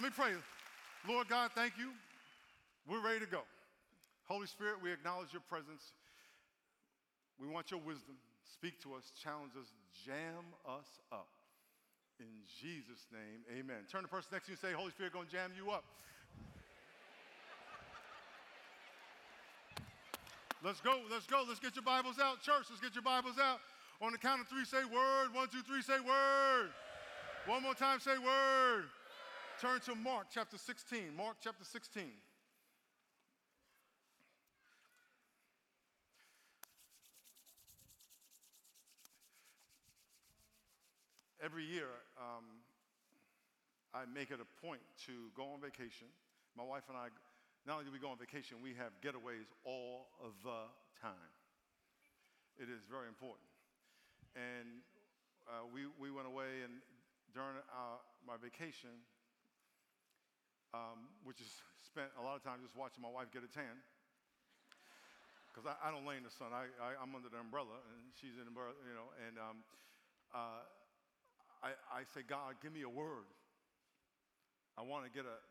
Let me pray. Lord God, thank you. We're ready to go. Holy Spirit, we acknowledge your presence. We want your wisdom. Speak to us, challenge us, jam us up. In Jesus' name, amen. Turn the person next to you and say, Holy Spirit, gonna jam you up. Let's go, let's go. Let's get your Bibles out. Church, let's get your Bibles out. On the count of three, say word. One, two, three, say word. One more time, say word. Turn to Mark chapter 16. Mark chapter 16. Every year, um, I make it a point to go on vacation. My wife and I, not only do we go on vacation, we have getaways all the time. It is very important. And uh, we, we went away, and during our, my vacation, um, which is spent a lot of time just watching my wife get a tan. Because I, I, don't lay in the sun. I, I, am under the umbrella, and she's in the umbrella, you know. And um, uh, I, I say, God, give me a word. I want to get a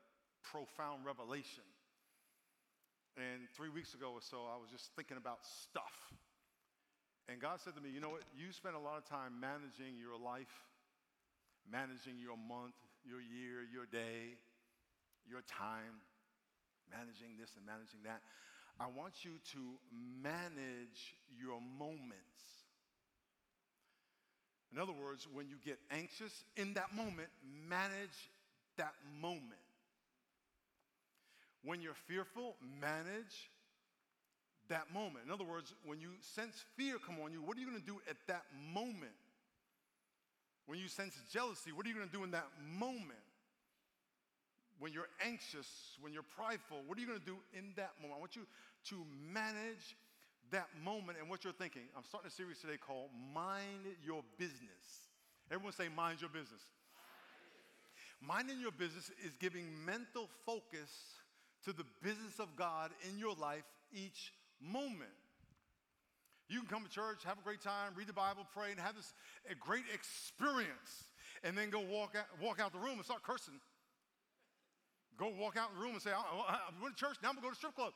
profound revelation. And three weeks ago or so, I was just thinking about stuff. And God said to me, You know what? You spend a lot of time managing your life, managing your month, your year, your day your time, managing this and managing that. I want you to manage your moments. In other words, when you get anxious in that moment, manage that moment. When you're fearful, manage that moment. In other words, when you sense fear come on you, what are you going to do at that moment? When you sense jealousy, what are you going to do in that moment? When you're anxious, when you're prideful, what are you going to do in that moment? I want you to manage that moment and what you're thinking. I'm starting a series today called Mind Your Business. Everyone say, Mind Your Business. Minding your business is giving mental focus to the business of God in your life each moment. You can come to church, have a great time, read the Bible, pray, and have this a great experience, and then go walk out, walk out the room and start cursing go walk out in the room and say, I, am going to church, now I'm going to go to strip club.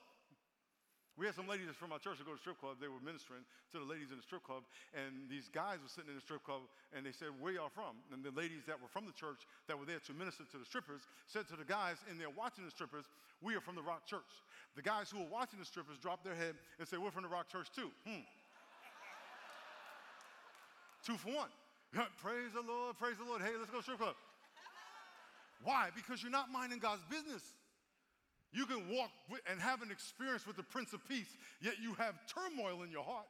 We had some ladies from our church that go to strip club. They were ministering to the ladies in the strip club, and these guys were sitting in the strip club, and they said, "Where y'all from?" And the ladies that were from the church that were there to minister to the strippers said to the guys in there watching the strippers, "We are from the Rock Church." The guys who were watching the strippers dropped their head and said, "We're from the Rock Church too." Hmm. Two for one. praise the Lord, praise the Lord. Hey, let's go strip club. Why? Because you're not minding God's business. You can walk and have an experience with the Prince of Peace, yet you have turmoil in your heart.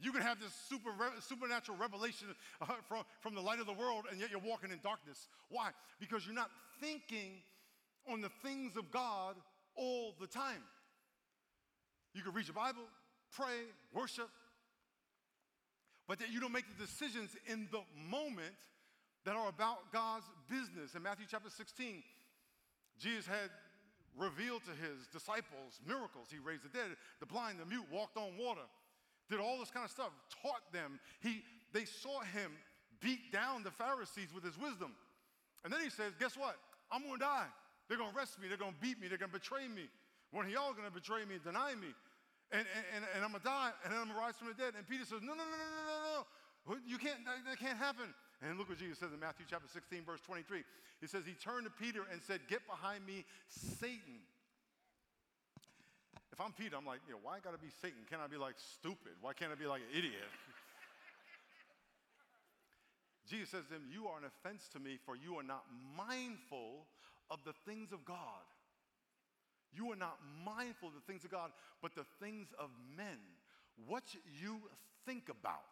You can have this super, supernatural revelation uh, from, from the light of the world, and yet you're walking in darkness. Why? Because you're not thinking on the things of God all the time. You can read your Bible, pray, worship, but that you don't make the decisions in the moment that are about God's business. In Matthew chapter 16, Jesus had revealed to his disciples miracles. He raised the dead, the blind, the mute, walked on water, did all this kind of stuff, taught them. He, they saw him beat down the Pharisees with his wisdom. And then he says, Guess what? I'm gonna die. They're gonna arrest me, they're gonna beat me, they're gonna betray me. One of y'all gonna betray me and deny me. And, and, and, I'm gonna die, and then I'm gonna rise from the dead. And Peter says, No, no, no, no, no, no, no. You can't, that, that can't happen. And look what Jesus says in Matthew chapter 16, verse 23. He says, He turned to Peter and said, Get behind me, Satan. If I'm Peter, I'm like, you know, why gotta be Satan? Can I be like stupid? Why can't I be like an idiot? Jesus says to him, You are an offense to me, for you are not mindful of the things of God. You are not mindful of the things of God, but the things of men. What you think about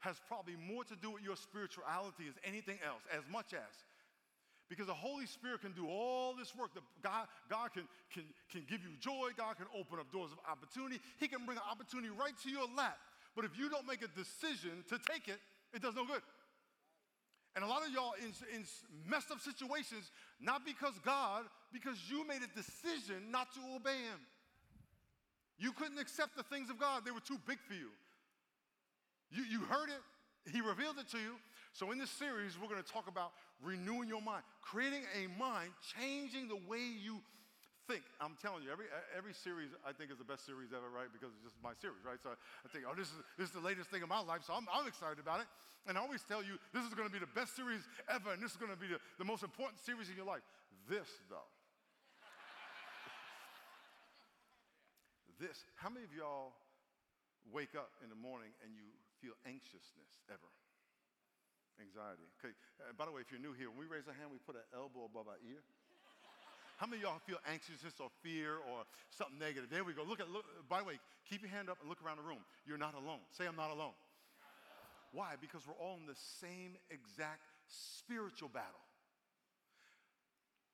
has probably more to do with your spirituality as anything else, as much as. Because the Holy Spirit can do all this work. The God, God can, can, can give you joy. God can open up doors of opportunity. He can bring an opportunity right to your lap. But if you don't make a decision to take it, it does no good. And a lot of y'all in, in messed up situations, not because God, because you made a decision not to obey Him. You couldn't accept the things of God, they were too big for you. You, you heard it, He revealed it to you. So, in this series, we're going to talk about renewing your mind, creating a mind, changing the way you think. I'm telling you, every every series I think is the best series ever, right? Because it's just my series, right? So I think, oh, this is this is the latest thing in my life, so I'm, I'm excited about it. And I always tell you, this is going to be the best series ever, and this is going to be the, the most important series in your life. This, though, this. How many of y'all wake up in the morning and you feel anxiousness ever? Anxiety. Okay. Uh, by the way, if you're new here, when we raise our hand, we put an elbow above our ear. How many of y'all feel anxiousness or fear or something negative? There we go. Look at, look, by the way, keep your hand up and look around the room. You're not alone. Say, I'm not alone. Why? Because we're all in the same exact spiritual battle.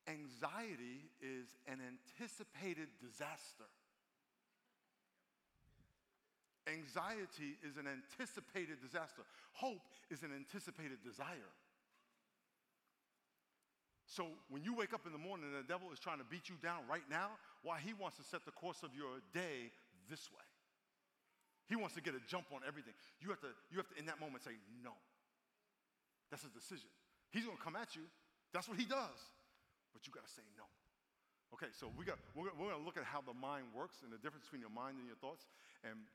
Anxiety is an anticipated disaster. Anxiety is an anticipated disaster. Hope is an anticipated desire. So when you wake up in the morning and the devil is trying to beat you down right now, why he wants to set the course of your day this way. He wants to get a jump on everything. You have to, you have to in that moment say no. That's a decision. He's gonna come at you. That's what he does. But you gotta say no. Okay, so we got, we're, we're gonna look at how the mind works and the difference between your mind and your thoughts. And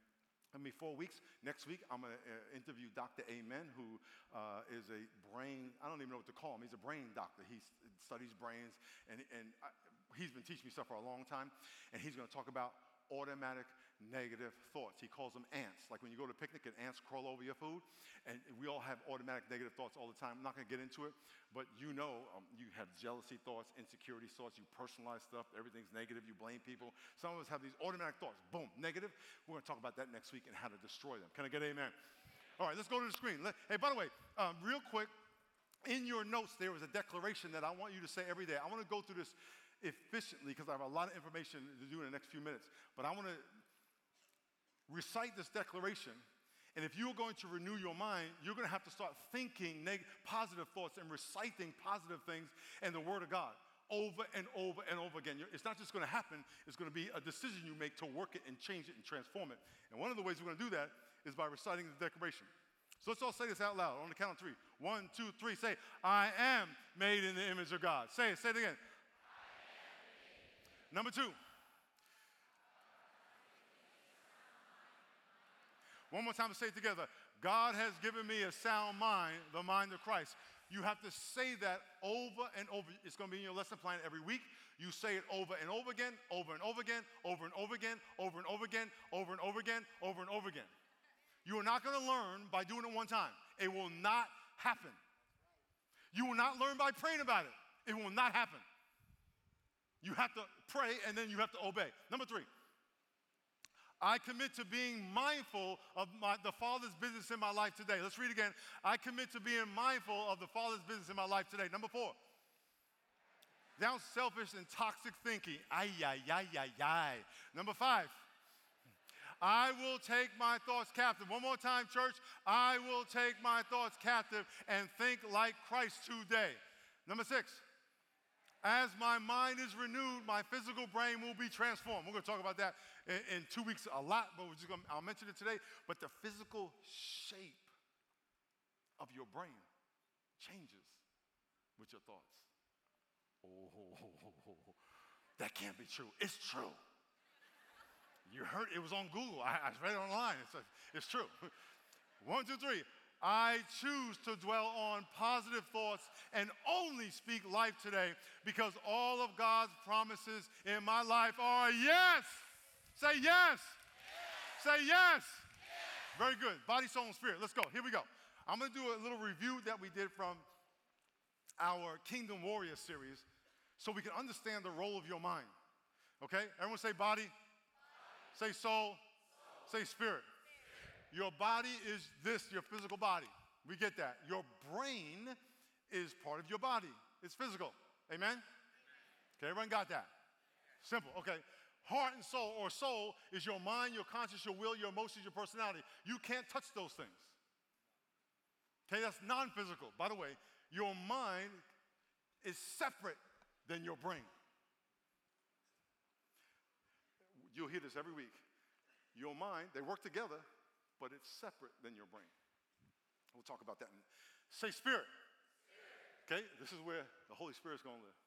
I mean, four weeks. Next week, I'm going to uh, interview Dr. Amen, who uh, is a brain, I don't even know what to call him. He's a brain doctor. He studies brains, and, and I, he's been teaching me stuff for a long time. And he's going to talk about automatic negative thoughts. He calls them ants. Like when you go to a picnic and ants crawl over your food, and we all have automatic negative thoughts all the time. I'm not going to get into it, but you know um, you have jealousy thoughts, insecurity thoughts, you personalize stuff, everything's negative, you blame people. Some of us have these automatic thoughts, boom, negative. We're going to talk about that next week and how to destroy them. Can I get amen? All right, let's go to the screen. Hey, by the way, um, real quick, in your notes, there was a declaration that I want you to say every day. I want to go through this efficiently because I have a lot of information to do in the next few minutes. But I want to recite this declaration and if you're going to renew your mind, you're going to have to start thinking neg- positive thoughts and reciting positive things and the Word of God over and over and over again. It's not just going to happen, it's going to be a decision you make to work it and change it and transform it. And one of the ways we're going to do that is by reciting the declaration. So let's all say this out loud on the count of three. One, two, three. Say, I am made in the image of God. Say it, say it again. Number two. One more time, to say it together. God has given me a sound mind, the mind of Christ. You have to say that over and over. It's going to be in your lesson plan every week. You say it over and over again, over and over again, over and over again, over and over again, over and over again, over and over again. You are not going to learn by doing it one time. It will not happen. You will not learn by praying about it. It will not happen. You have to pray and then you have to obey. Number three, I commit to being mindful of my, the Father's business in my life today. Let's read again. I commit to being mindful of the Father's business in my life today. Number four, down selfish and toxic thinking. Ay, ay, ay, ay, ay. Number five, I will take my thoughts captive. One more time, church. I will take my thoughts captive and think like Christ today. Number six, as my mind is renewed, my physical brain will be transformed. We're going to talk about that in, in two weeks a lot, but we're just going to, I'll mention it today. But the physical shape of your brain changes with your thoughts. Oh, that can't be true. It's true. You heard it was on Google. I, I read it online. It's, it's true. One, two, three. I choose to dwell on positive thoughts and only speak life today because all of God's promises in my life are yes. Say yes. yes. Say yes. yes. Very good. Body, soul, and spirit. Let's go. Here we go. I'm going to do a little review that we did from our Kingdom Warrior series so we can understand the role of your mind. Okay? Everyone say body, body. say soul, soul. say spirit. Your body is this, your physical body. We get that. Your brain is part of your body, it's physical. Amen? Okay, everyone got that? Simple. Okay. Heart and soul, or soul, is your mind, your conscience, your will, your emotions, your personality. You can't touch those things. Okay, that's non physical. By the way, your mind is separate than your brain. You'll hear this every week. Your mind, they work together, but it's separate than your brain. We'll talk about that. In, say spirit. spirit. Okay, this is where the Holy Spirit's gonna live.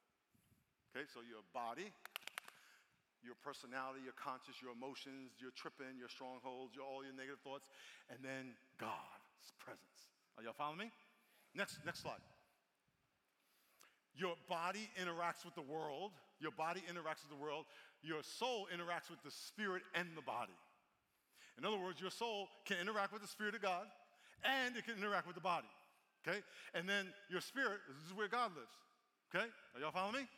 Okay, so your body, your personality, your conscience, your emotions, your tripping, your strongholds, your, all your negative thoughts, and then God's presence. Are y'all following me? Next, next slide. Your body interacts with the world. Your body interacts with the world. Your soul interacts with the spirit and the body. In other words, your soul can interact with the spirit of God and it can interact with the body. Okay? And then your spirit, this is where God lives. Okay? Are y'all following me?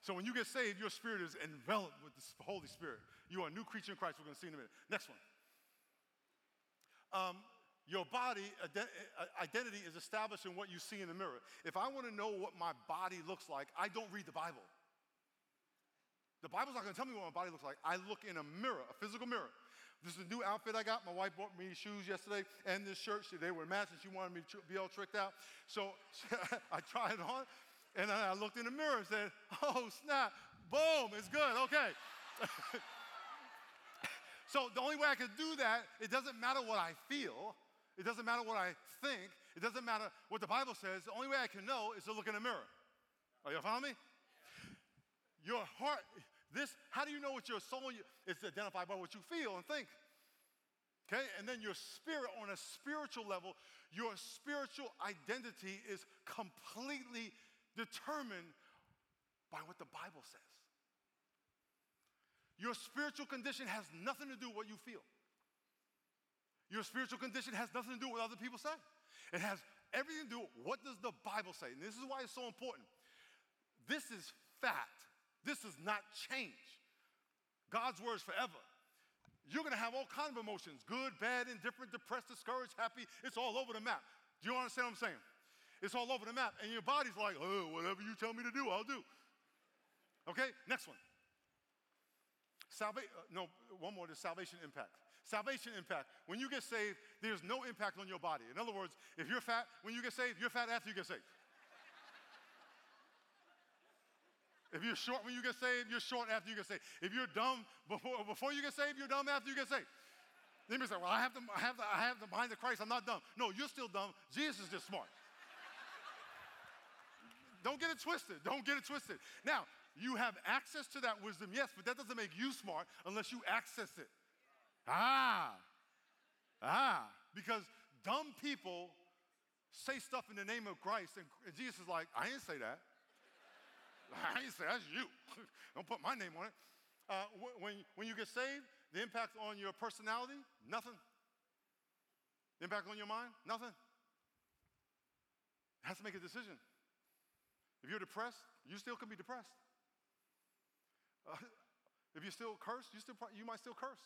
So when you get saved, your spirit is enveloped with the Holy Spirit. You are a new creature in Christ. We're going to see in a minute. Next one. Um, your body uh, identity is established in what you see in the mirror. If I want to know what my body looks like, I don't read the Bible. The Bible's not going to tell me what my body looks like. I look in a mirror, a physical mirror. This is a new outfit I got. My wife bought me shoes yesterday and this shirt. They were matching. She wanted me to be all tricked out. So I tried it on. And I looked in the mirror and said, oh, snap, boom, it's good, okay. so the only way I can do that, it doesn't matter what I feel, it doesn't matter what I think, it doesn't matter what the Bible says. The only way I can know is to look in the mirror. Are you following me? Your heart, this, how do you know what your soul is identified by what you feel and think? Okay, and then your spirit on a spiritual level, your spiritual identity is completely determined by what the Bible says. Your spiritual condition has nothing to do with what you feel. Your spiritual condition has nothing to do with what other people say. It has everything to do with what does the Bible say. And this is why it's so important. This is fact. This does not change. God's word is forever. You're to have all kinds of emotions good, bad, indifferent, depressed, discouraged, happy. It's all over the map. Do you understand what I'm saying? It's all over the map. And your body's like, oh, whatever you tell me to do, I'll do. Okay, next one. Salvation, uh, no, one more, the salvation impact. Salvation impact. When you get saved, there's no impact on your body. In other words, if you're fat, when you get saved, you're fat after you get saved. If you're short when you get saved, you're short after you get saved. If you're dumb before, before you get saved, you're dumb after you get saved. Then you say, well, I have, the, I, have the, I have the mind of Christ. I'm not dumb. No, you're still dumb. Jesus is just smart. Don't get it twisted. Don't get it twisted. Now, you have access to that wisdom, yes, but that doesn't make you smart unless you access it. Ah, ah, because dumb people say stuff in the name of Christ, and Jesus is like, I didn't say that. I didn't say that's you. Don't put my name on it. Uh, when, when you get saved, the impact on your personality, nothing. The impact on your mind, nothing. It has to make a decision. If you're depressed, you still can be depressed. Uh, if you're still cursed, you, still, you might still curse.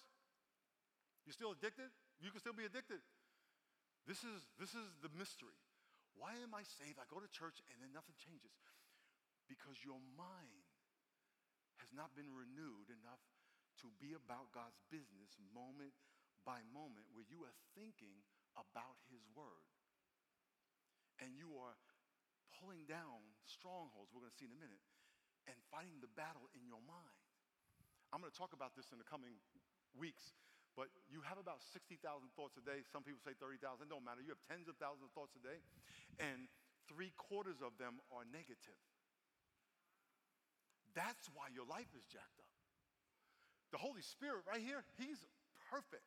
You're still addicted, you can still be addicted. This is, this is the mystery. Why am I saved? I go to church and then nothing changes. Because your mind has not been renewed enough to be about God's business moment by moment, where you are thinking about His Word. And you are pulling down strongholds, we're going to see in a minute, and fighting the battle in your mind. I'm going to talk about this in the coming weeks, but you have about 60,000 thoughts a day. Some people say 30,000. It don't matter. You have tens of thousands of thoughts a day, and three quarters of them are negative. That's why your life is jacked up. The Holy Spirit, right here, He's perfect.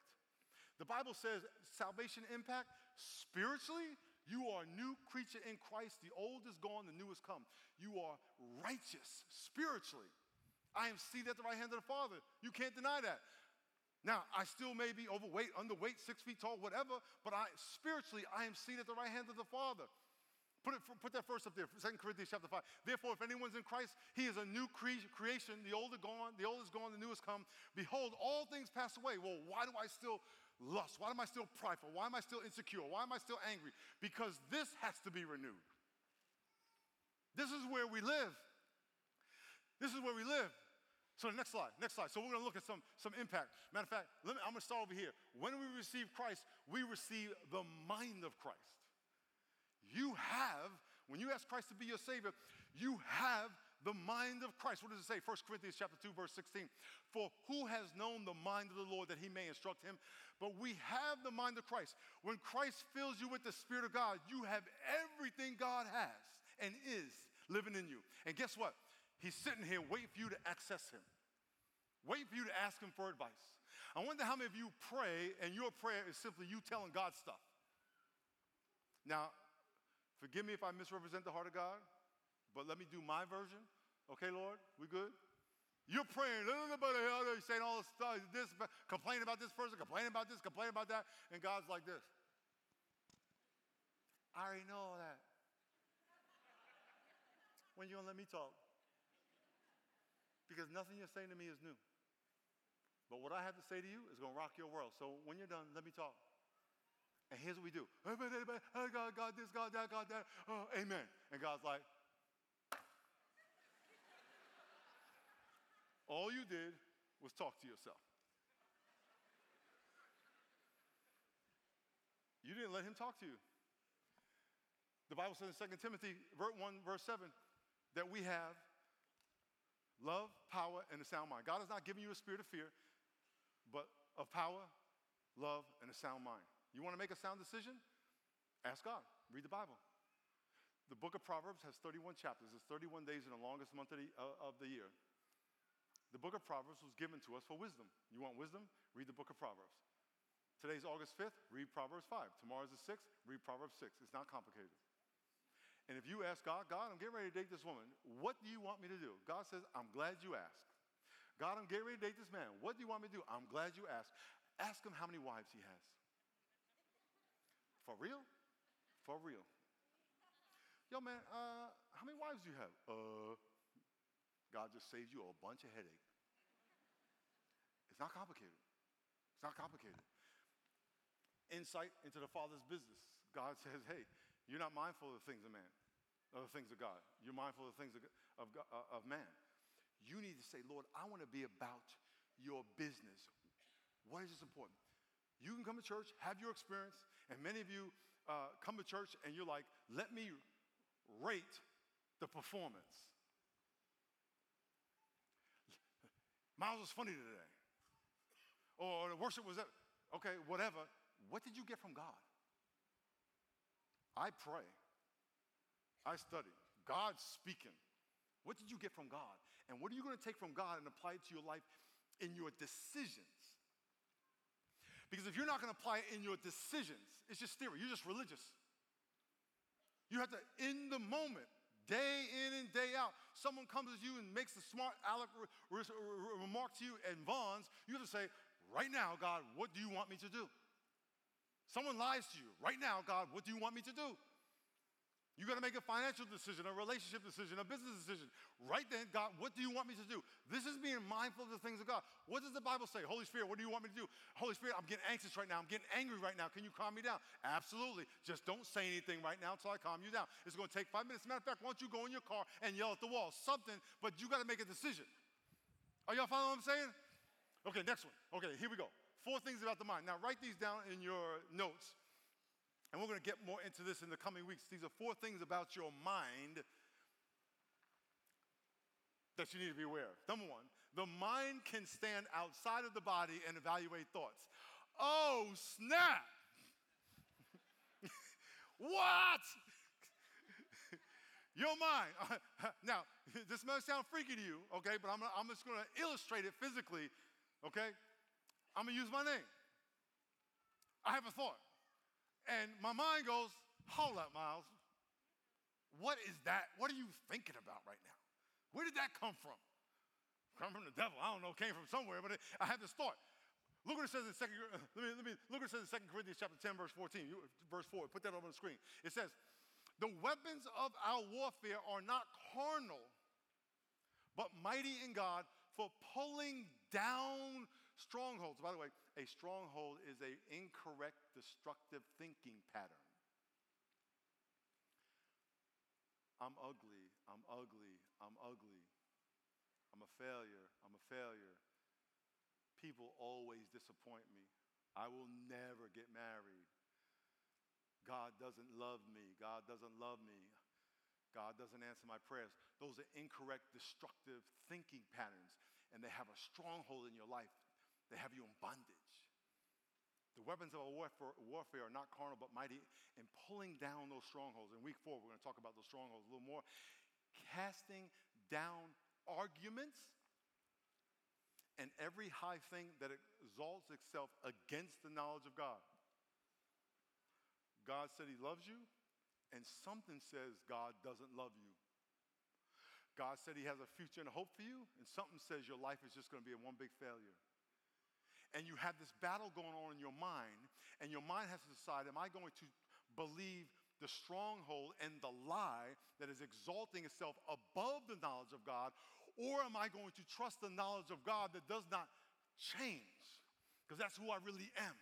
The Bible says salvation impact spiritually, you are a new creature in Christ. The old is gone, the new has come. You are righteous spiritually. I am seated at the right hand of the Father. You can't deny that. Now, I still may be overweight, underweight, six feet tall, whatever, but I spiritually, I am seated at the right hand of the Father. Put, it, put that verse up there, 2 Corinthians chapter 5. Therefore, if anyone's in Christ, he is a new cre- creation. The old is gone, the old is gone, the new has come. Behold, all things pass away. Well, why do I still lust? Why am I still prideful? Why am I still insecure? Why am I still angry? Because this has to be renewed. This is where we live. This is where we live. So the next slide, next slide. So we're gonna look at some, some impact. Matter of fact, let me, I'm gonna start over here. When we receive Christ, we receive the mind of Christ. You have, when you ask Christ to be your Savior, you have the mind of Christ. What does it say? 1 Corinthians chapter 2, verse 16. For who has known the mind of the Lord that he may instruct him? But we have the mind of Christ. When Christ fills you with the Spirit of God, you have everything God has and is living in you. And guess what? He's sitting here waiting for you to access him, waiting for you to ask him for advice. I wonder how many of you pray and your prayer is simply you telling God stuff. Now, forgive me if I misrepresent the heart of God, but let me do my version. Okay, Lord, we good? You're praying, you're uh, saying all this stuff, this, complaining about this person, complaining about this, complaining about that, and God's like this. I already know all that. when you gonna let me talk? because nothing you're saying to me is new. But what I have to say to you is to rock your world. So when you're done, let me talk. And here's what we do. God, God, this, God, that, God, that. Oh, amen. And God's like, all you did was talk to yourself. You didn't let him talk to you. The Bible says in 2 Timothy 1, verse 7, that we have love, power, and a sound mind. God has not given you a spirit of fear, but of power, love, and a sound mind. You want to make a sound decision? Ask God. Read the Bible. The book of Proverbs has 31 chapters. It's 31 days in the longest month of the, uh, of the year. The book of Proverbs was given to us for wisdom. You want wisdom? Read the book of Proverbs. Today's August 5th, read Proverbs 5. Tomorrow's the 6th, read Proverbs 6. It's not complicated. And if you ask God, God, I'm getting ready to date this woman. What do you want me to do? God says, I'm glad you asked. God, I'm getting ready to date this man. What do you want me to do? I'm glad you asked. Ask him how many wives he has. For real? For real. Yo, man, uh, how many wives do you have? Uh, God just saves you a bunch of headache. It's not complicated. It's not complicated. Insight into the Father's business. God says, hey, you're not mindful of the things of man of the things of God. You're mindful of the things of, of, uh, of man. You need to say, Lord, I want to be about your business. What is this important? You can come to church, have your experience, and many of you uh, come to church and you're like, let me rate the performance. Miles was funny today. Or the worship was, okay, whatever. What did you get from God? I pray I study. God's speaking. What did you get from God? And what are you going to take from God and apply it to your life in your decisions? Because if you're not going to apply it in your decisions, it's just theory. You're just religious. You have to, in the moment, day in and day out, someone comes to you and makes a smart aleck remark to you and Vons, you have to say, right now, God, what do you want me to do? Someone lies to you. Right now, God, what do you want me to do? You got to make a financial decision, a relationship decision, a business decision. Right then, God, what do you want me to do? This is being mindful of the things of God. What does the Bible say? Holy Spirit, what do you want me to do? Holy Spirit, I'm getting anxious right now. I'm getting angry right now. Can you calm me down? Absolutely. Just don't say anything right now until I calm you down. It's going to take five minutes. Matter of fact, why don't you go in your car and yell at the wall? Something, but you got to make a decision. Are y'all following what I'm saying? Okay, next one. Okay, here we go. Four things about the mind. Now, write these down in your notes and we're going to get more into this in the coming weeks. These are four things about your mind that you need to be aware of. Number one, the mind can stand outside of the body and evaluate thoughts. Oh, snap! what? Your mind. now, this might sound freaky to you, okay, but I'm, I'm just going to illustrate it physically, okay? I'm going to use my name. I have a thought. And my mind goes, hold up, Miles. What is that? What are you thinking about right now? Where did that come from? Come from the devil. I don't know, came from somewhere, but I had this thought. Look what it says in second, uh, let me, let me, look what it says in 2 Corinthians chapter 10, verse 14, verse 4. Put that on the screen. It says, the weapons of our warfare are not carnal, but mighty in God for pulling down strongholds. By the way, a stronghold is an incorrect, destructive thinking pattern. I'm ugly, I'm ugly, I'm ugly. I'm a failure, I'm a failure. People always disappoint me. I will never get married. God doesn't love me. God doesn't love me. God doesn't answer my prayers. Those are incorrect, destructive thinking patterns, and they have a stronghold in your life. They have you in bondage. The weapons of our warfare, warfare are not carnal but mighty in pulling down those strongholds. In week four, we're going to talk about those strongholds a little more. Casting down arguments and every high thing that exalts itself against the knowledge of God. God said He loves you, and something says God doesn't love you. God said He has a future and a hope for you, and something says your life is just going to be a one big failure and you have this battle going on in your mind, and your mind has to decide am I going to believe the stronghold and the lie that is exalting itself above the knowledge of God, or am I going to trust the knowledge of God that does not change? Because that's who I really am.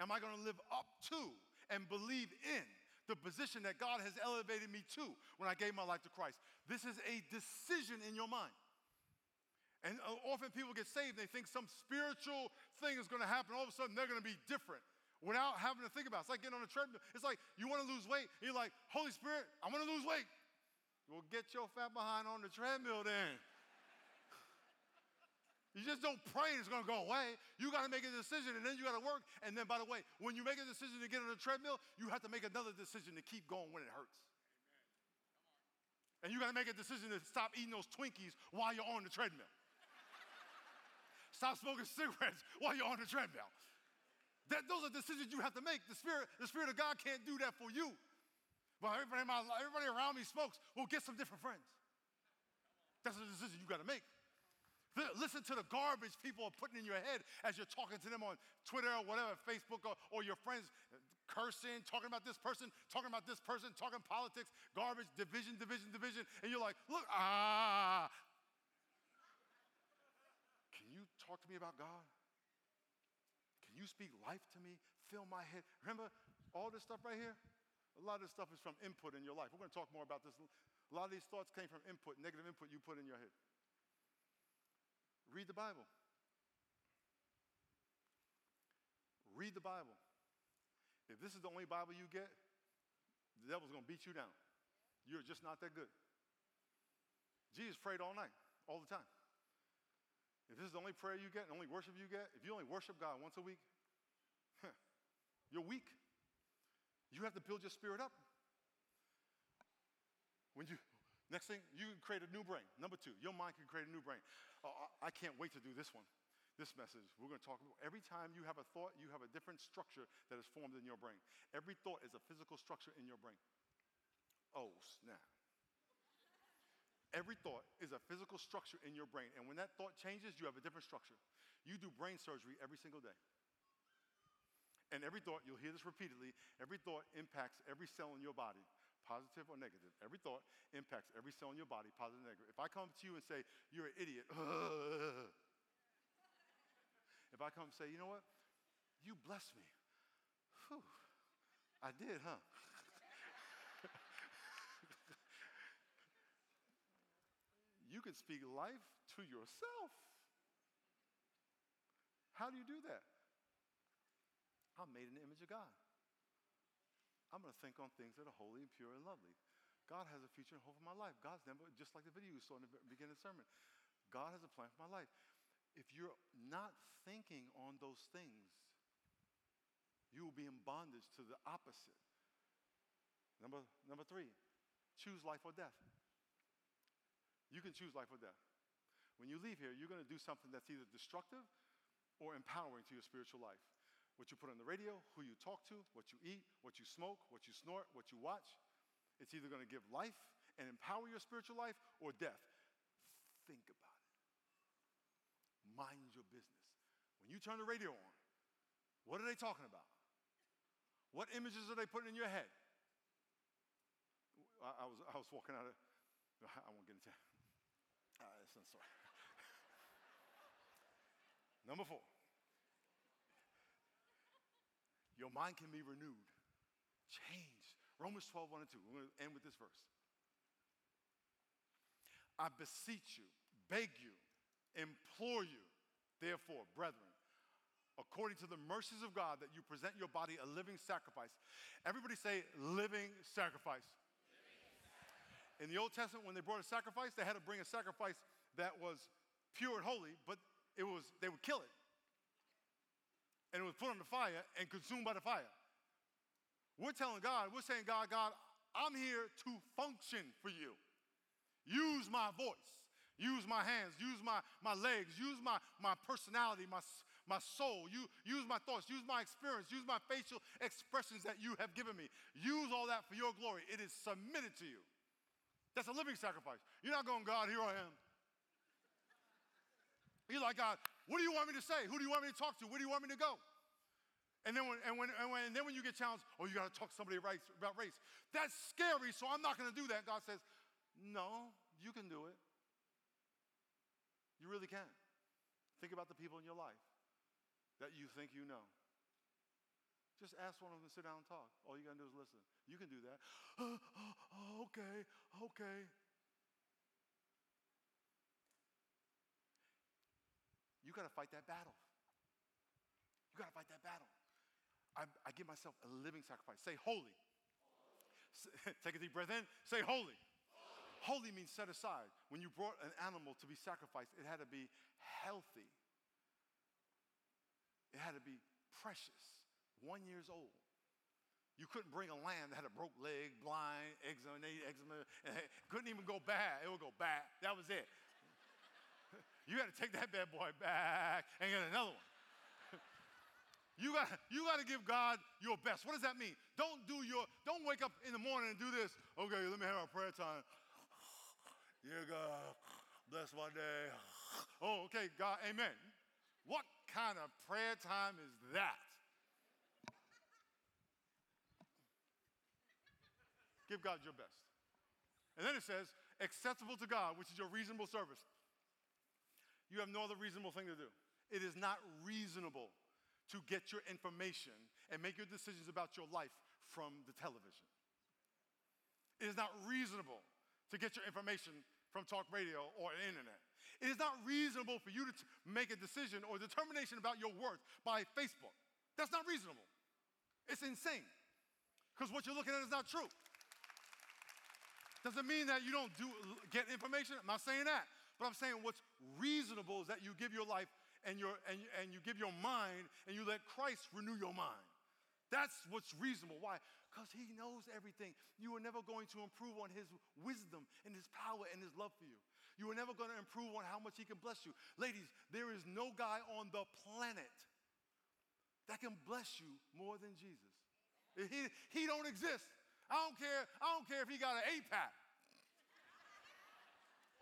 Am I going to live up to and believe in the position that God has elevated me to when I gave my life to Christ? This is a decision in your mind. And uh, often people get saved, they think some spiritual thing is going to happen. All of a sudden, they're going to be different without having to think about it. It's like getting on a treadmill. It's like you want to lose weight, and you're like, Holy Spirit, I want to lose weight. Well, get your fat behind on the treadmill then. You just don't pray and it's going to go away. You got to make a decision and then you got to work. And then, by the way, when you make a decision to get on the treadmill, you have to make another decision to keep going when it hurts. And you got to make a decision to stop eating those Twinkies while you're on the treadmill. Stop smoking cigarettes while you're on the treadmill. That, those are decisions you have to make. The Spirit, the Spirit of God can't do that for you. But everybody, my, everybody around me smokes. Well, get some different friends. That's a decision you got to make. Listen to the garbage people are putting in your head as you're talking to them on Twitter or whatever, Facebook, or, or your friends cursing, talking about this person, talking about this person, talking politics, garbage, division, division, division. And you're like, look, ah, talk to me about God? Can you speak life to me? Fill my head. Remember all this stuff right here? A lot of this stuff is from input in your life. We're going to talk more about this. A lot of these thoughts came from input, negative input you put in your head. Read the Bible. Read the Bible. If this is the only Bible you get, the devil's going to beat you down. You're just not that good. Jesus prayed all night, all the time. If this is the only prayer you get and only worship you get, if you only worship God once a week, you're weak. You have to build your spirit up. When you, next thing, you can create a new brain. Number two, your mind can create a new brain. Oh, I can't wait to do this one, this message. We're going to talk about every time you have a thought, you have a different structure that is formed in your brain. Every thought is a physical structure in your brain. Oh, snap. Every thought is a physical structure in your brain. And when that thought changes, you have a different structure. You do brain surgery every single day. And every thought, you'll hear this repeatedly, every thought impacts every cell in your body, positive or negative. Every thought impacts every cell in your body, positive or negative. If I come to you and say, you're an idiot, if I come and say, you know what? You blessed me. Whew, I did, huh? You can speak life to yourself. How do you do that? I'm made in the image of God. I'm going to think on things that are holy and pure and lovely. God has a future and hope for my life. God's never, just like the video you saw in the beginning of the sermon, God has a plan for my life. If you're not thinking on those things, you will be in bondage to the opposite. Number, number three, choose life or death. You can choose life or death. When you leave here, you're going to do something that's either destructive or empowering to your spiritual life. What you put on the radio, who you talk to, what you eat, what you smoke, what you snort, what you watch, it's either going to give life and empower your spiritual life or death. Think about it. Mind your business. When you turn the radio on, what are they talking about? What images are they putting in your head? I, I was, I was walking out of, I won't get into Uh. Number four. Your mind can be renewed, changed. Romans 12, 1 and 2. We're going to end with this verse. I beseech you, beg you, implore you, therefore, brethren, according to the mercies of God, that you present your body a living sacrifice. Everybody say, living sacrifice. In the Old Testament, when they brought a sacrifice, they had to bring a sacrifice that was pure and holy, but it was, they would kill it. and it was put on the fire and consumed by the fire. We're telling God, we're saying, God, God, I'm here to function for you. Use my voice, use my hands, use my, my legs, use my, my personality, my, my soul, you, use my thoughts, use my experience, use my facial expressions that you have given me. Use all that for your glory. It is submitted to you. That's a living sacrifice. You're not going, God, here I am. You're like, God, what do you want me to say? Who do you want me to talk to? Where do you want me to go? And then when, and when, and when, and then when you get challenged, oh, you got to talk to somebody about race. That's scary, so I'm not going to do that. God says, no, you can do it. You really can. Think about the people in your life that you think you know. Just ask one of them to sit down and talk. All you got to do is listen. You can do that. Okay, okay. You got to fight that battle. You got to fight that battle. I, I, give myself a living sacrifice. Say holy. holy. Take a deep breath in. Say holy. holy. Holy means set aside. When you brought an animal to be sacrificed, it had to be healthy. It had to be precious, one years old. You couldn't bring a lamb that had a broke leg, blind, eczema, eczema, couldn't even go bad. It would go bad. That was it. You got to take that bad boy back and get another one. you got you got to give God your best. What does that mean? Don't do your don't wake up in the morning and do this. Okay, let me have our prayer time. Yeah, God, bless my day. Oh, okay, God, amen. What kind of prayer time is that? Give God your best. And then it says, acceptable to God, which is your reasonable service you have no other reasonable thing to do. It is not reasonable to get your information and make your decisions about your life from the television. It is not reasonable to get your information from talk radio or internet. It is not reasonable for you to t- make a decision or determination about your worth by Facebook. That's not reasonable. It's insane. Because what you're looking at is not true. Doesn't mean that you don't do, get information. I'm not saying that. But I'm saying what's reasonable is that you give your life and, your, and, and you give your mind and you let Christ renew your mind. That's what's reasonable. Why? Because he knows everything. You are never going to improve on his wisdom and his power and his love for you. You are never going to improve on how much he can bless you. Ladies, there is no guy on the planet that can bless you more than Jesus. He, he don't exist. I don't care. I don't care if he got an eight pack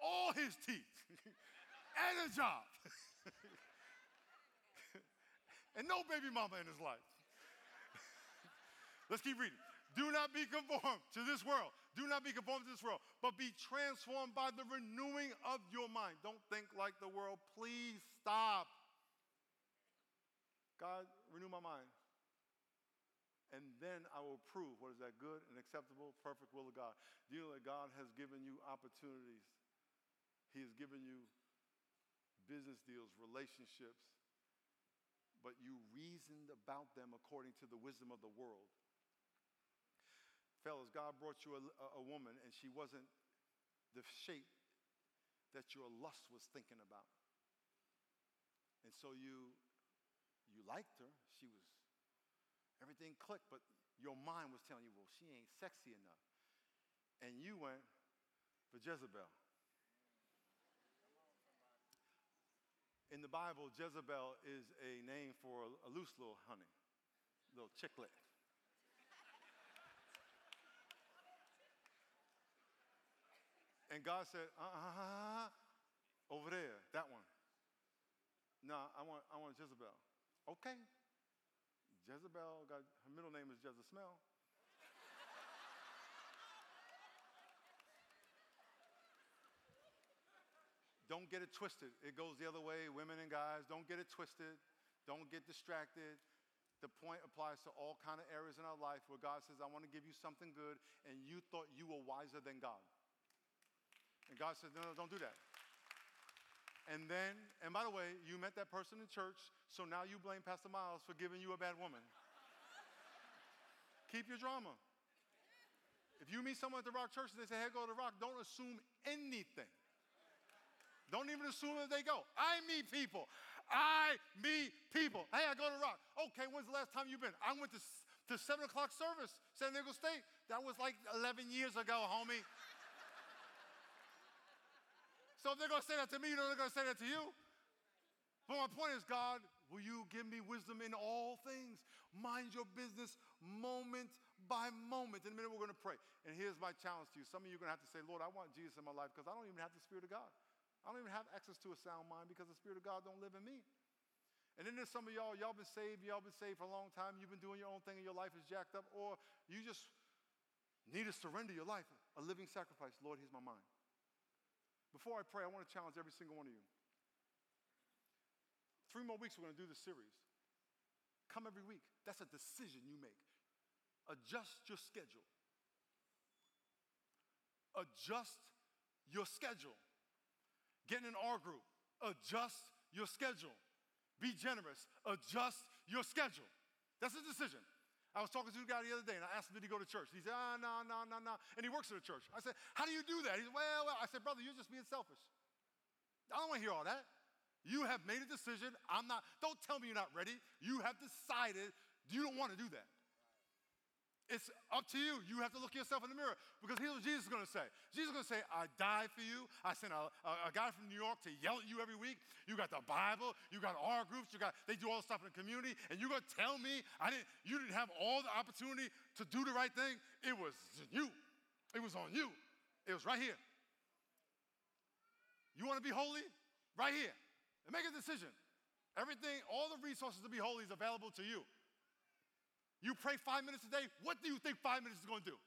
all his teeth and a job. and no baby mama in his life. Let's keep reading. Do not be conformed to this world. Do not be conformed to this world, but be transformed by the renewing of your mind. Don't think like the world. Please stop. God, renew my mind. And then I will prove what is that good and acceptable, perfect will of God. Do you know that God has given you opportunities he has given you business deals, relationships, but you reasoned about them according to the wisdom of the world. Fellas, God brought you a, a woman and she wasn't the shape that your lust was thinking about. And so you you liked her. She was everything clicked, but your mind was telling you, well, she ain't sexy enough. And you went for Jezebel. In the Bible, Jezebel is a name for a, loose little honey, little chicklet. and God said, uh uh over there, that one. No, I want, I want Jezebel. Okay. Jezebel got her middle name is Jezebel. Don't get it twisted. It goes the other way, women and guys. Don't get it twisted. Don't get distracted. The point applies to all kind of areas in our life where God says, I want to give you something good, and you thought you were wiser than God. And God said, No, no, don't do that. And then, and by the way, you met that person in church, so now you blame Pastor Miles for giving you a bad woman. Keep your drama. If you meet someone at the Rock Church and they say, hey, go to the Rock, don't assume anything. Don't even assume that they go. I meet people. I meet people. Hey, I go to rock. Okay, when's the last time you've been? I went to, to 7 o'clock service, San Diego State. That was like 11 years ago, homie. So if they're going to say that to me, you know they're going to say that to you. But my point is, God, will you give me wisdom in all things? Mind your business moment by moment. In a minute, we're going to pray. And here's my challenge to you. Some of you are going to have to say, Lord, I want Jesus in my life because I don't even have the Spirit of God. I don't even have access to a sound mind because the Spirit of God don't live in me. And then there's some of y'all, y'all been saved, y'all been saved for a long time, you've been doing your own thing and your life is jacked up, or you just need to surrender your life, a living sacrifice. Lord, here's my mind. Before I pray, I want to challenge every single one of you. Three more weeks, we're going to do this series. Come every week. That's a decision you make. Adjust your schedule. Adjust your schedule. Get in an R group. Adjust your schedule. Be generous. Adjust your schedule. That's a decision. I was talking to a guy the other day and I asked him, did he go to church? He said, ah, no, no, no, no. And he works at a church. I said, how do you do that? He said, well, well. I said, brother, you're just being selfish. I don't want to hear all that. You have made a decision. I'm not, don't tell me you're not ready. You have decided you don't want to do that. It's up to you. You have to look yourself in the mirror because here's what Jesus is going to say. Jesus is going to say, I died for you. I sent a, a, a, guy from New York to yell at you every week. You got the Bible. You got R groups. You got, they do all the stuff in the community. And you're going to tell me I didn't, you didn't have all the opportunity to do the right thing? It was you. It was on you. It was right here. You want to be holy? Right here. And make a decision. Everything, all the resources to be holy is available to you. You pray five minutes a day, what do you think five minutes is going to do?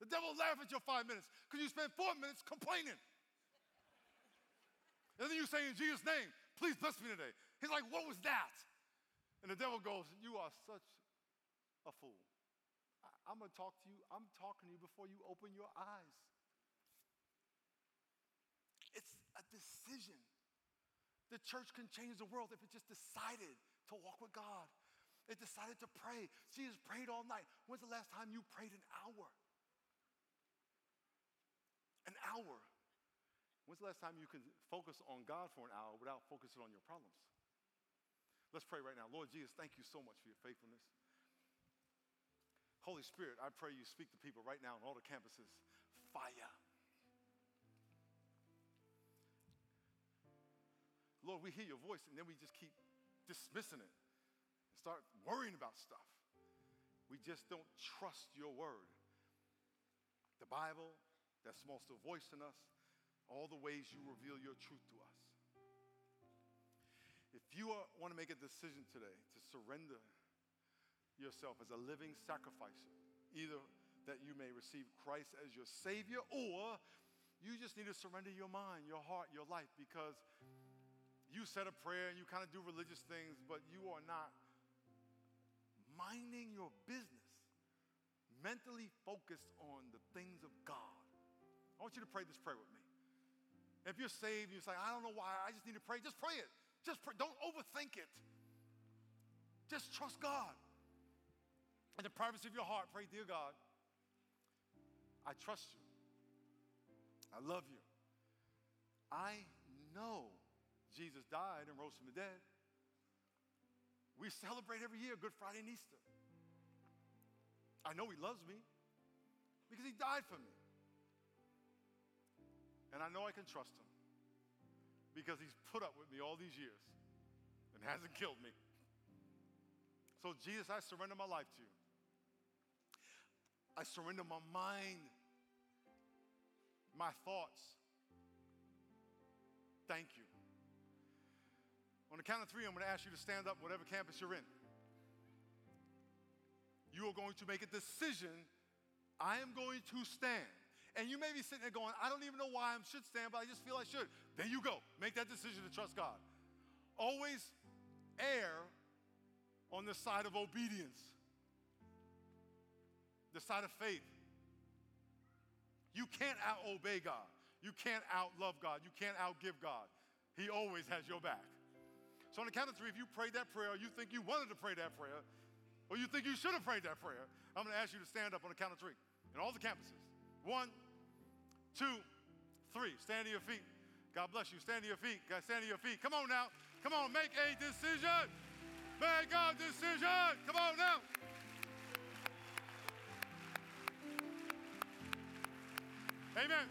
The devil will laugh at your five minutes because you spend four minutes complaining. And then you say, in Jesus' name, please bless me today. He's like, what was that? And the devil goes, You are such a fool. I, am going to talk to you. I'm talking to you before you open your eyes. It's a decision. The church can change the world if it just decided to walk with God. It decided to pray. Jesus prayed all night. When's the last time you prayed an hour? An hour. When's the last time you can focus on God for an hour without focusing on your problems? Let's pray right now. Lord Jesus, thank you so much for your faithfulness. Holy Spirit, I pray you speak to people right now on all the campuses. Fire. Lord, we hear your voice and then we just keep dismissing it start worrying about stuff. We just don't trust your word. The Bible, that small still voice in us, all the ways you reveal your truth to us. If you are, want to make a decision today to surrender yourself as a living sacrifice, either that you may receive Christ as your Savior, or you just need to surrender your mind, your heart, your life, because you said a prayer and you kind of do religious things, but you are not minding your business, mentally focused on the things of God. I want you to pray this prayer with me. If you're saved, you say, I don't know why, I just need to pray, just pray it. Just pray. Don't overthink it. Just trust God. In the privacy of your heart, pray, Dear God, I trust you. I love you. I know Jesus died and rose from the dead. We celebrate every year Good Friday and Easter. I know He loves me because He died for me. And I know I can trust Him because He's put up with me all these years and hasn't killed me. So, Jesus, I surrender my life to you. I surrender my mind, my thoughts. Thank you. On the count of three, I'm going to ask you to stand up, whatever campus you're in. You are going to make a decision. I am going to stand. And you may be sitting there going, I don't even know why I should stand, but I just feel I should. There you go. Make that decision to trust God. Always err on the side of obedience, the side of faith. You can't out obey God. You can't out love God. You can't outgive God. He always has your back. So on the count of three, if you prayed that prayer, or you think you wanted to pray that prayer, or you think you should have prayed that prayer, I'm going to ask you to stand up on the count of three in all the campuses. One, two, three. Stand to your feet. God bless you. Stand to your feet. God, stand to your feet. Come on now. Come on, make a decision. Make a decision. Come on now. Amen.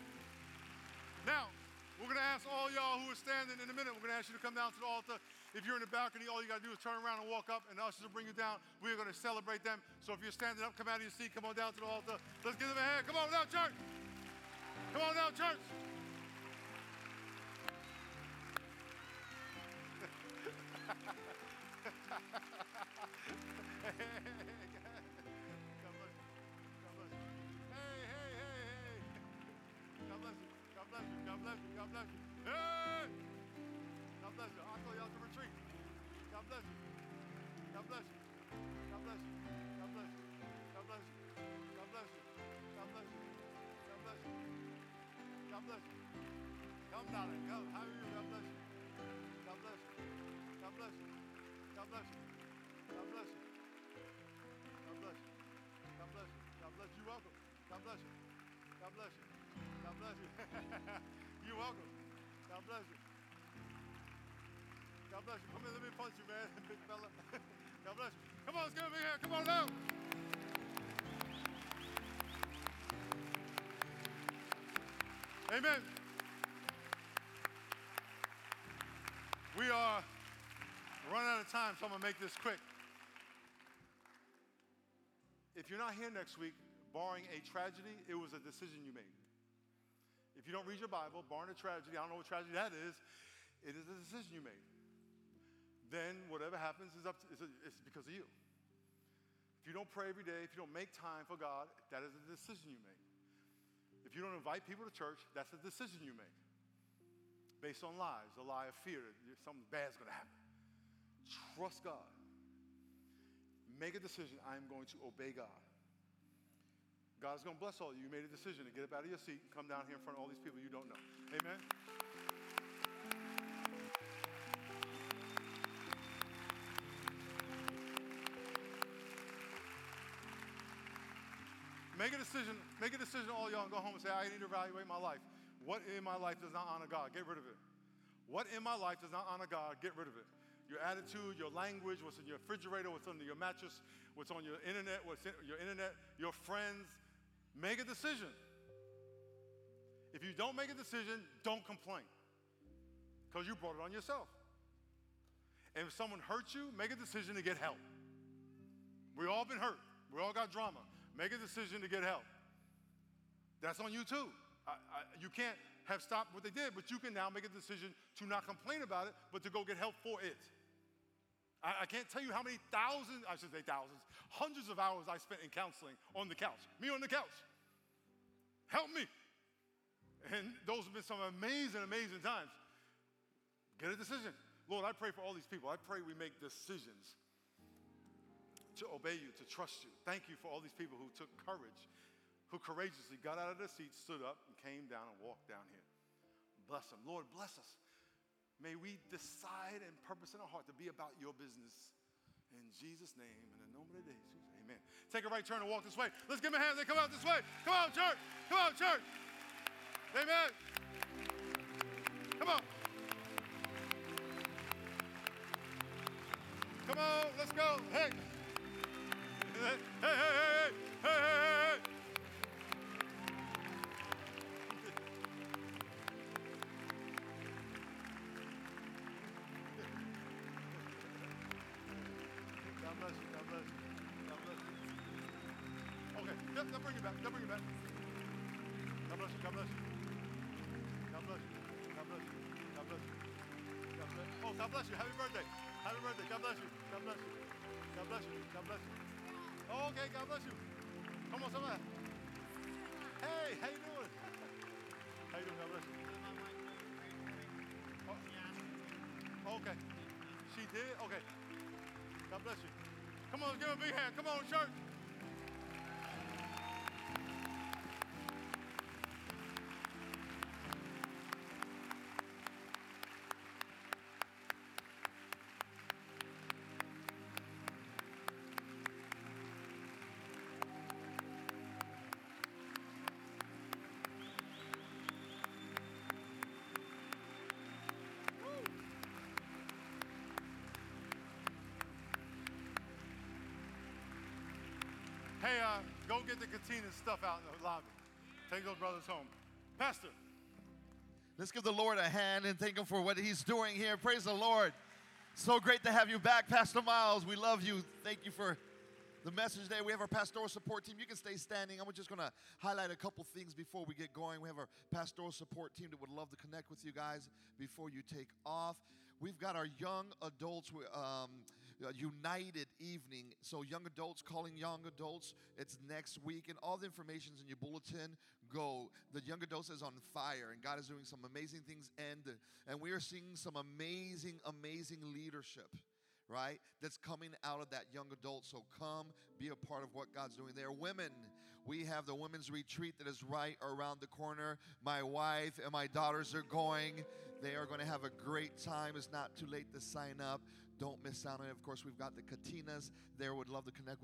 Now, we're going to ask all y'all who are standing in a minute, we're going to ask you to come down to the altar. If you're in the balcony, all you got to do is turn around and walk up, and the ushers will bring you down. We're going to celebrate them. So if you're standing up, come out of your seat, come on down to the altar. Let's give them a hand. Come on down, church. Come on down, church. You're you? Come bless you. God bless you. God bless you. God bless you. God bless you. God bless you. God bless you. God bless you. God bless you. God bless You're welcome. God bless you. God bless you. You're welcome. God bless you. God bless you. God bless you. You're welcome. God bless you. Come here, let me punch you, man, big fella. God bless you. Come on, let's get in here. Come on now. Amen. We are running out of time, so I'm going to make this quick. If you're not here next week, barring a tragedy, it was a decision you made. If you don't read your Bible, barring a tragedy, I don't know what tragedy that is, it is a decision you made. Then whatever happens is up to, it's, it's because of you. If you don't pray every day, if you don't make time for God, that is a decision you make. If you don't invite people to church, that's a decision you make. Based on lies, a lie of fear that something bad's gonna happen. Trust God. Make a decision. I'm going to obey God. God's going to bless all of you. You made a decision to get up out of your seat and come down here in front of all these people you don't know. Amen? Make a decision, make a decision, all y'all, and go home and say, I need to evaluate my life. What in my life does not honor God? Get rid of it. What in my life does not honor God? Get rid of it. Your attitude, your language, what's in your refrigerator, what's under your mattress, what's on your internet, what's in your internet, your friends, Make a decision. If you don't make a decision, don't complain because you brought it on yourself. And if someone hurts you, make a decision to get help. We all been hurt. We all got drama. Make a decision to get help. That's on you too. I, I, you can't have stopped what they did, but you can now make a decision to not complain about it, but to go get help for it. I, I can't tell you how many thousands, I should say thousands, hundreds of hours I spent in counseling on the couch. Me on the couch. Help me. And those have been some amazing, amazing times. Get a decision. Lord, I pray for all these people. I pray we make decisions to obey you, to trust you. Thank you for all these people who took courage, who courageously got out of their seats, stood up, and came down and walked down here. Bless them. Lord, bless us. May we decide and purpose in our heart to be about your business. In Jesus' name, in the name of Jesus. Amen. Take a right turn and walk this way. Let's give them a hand. They come out this way. Come on, church. Come on, church. Amen. Come on. Come on, let's go. Hey. Hey, hey, hey, hey, hey, hey. they'll bring you back. They'll bring you back. God bless you. God bless you. God bless you. God bless you. God bless you. God bless you. Oh, God bless you. Happy birthday. Happy birthday. God bless you. God bless you. God bless you. God bless you. Okay. God bless you. Come on, somebody. Hey, how you doing? How you doing? God bless you. Oh. Okay. She did? Okay. God bless you. Come on, give a big hand. Come on, church. Hey, uh, go get the Katina stuff out in the lobby. Take those brothers home. Pastor. Let's give the Lord a hand and thank Him for what He's doing here. Praise the Lord. So great to have you back, Pastor Miles. We love you. Thank you for the message today. We have our pastoral support team. You can stay standing. I'm just going to highlight a couple things before we get going. We have our pastoral support team that would love to connect with you guys before you take off. We've got our young adults. Um, united evening. So, young adults calling young adults, it's next week, and all the information's in your bulletin. Go. The young adults is on fire, and God is doing some amazing things, and and we are seeing some amazing, amazing leadership. Right, that's coming out of that young adult. So come be a part of what God's doing there. Women, we have the women's retreat that is right around the corner. My wife and my daughters are going. They are going to have a great time. It's not too late to sign up. Don't miss out on it. Of course, we've got the Katinas there. Would love to connect with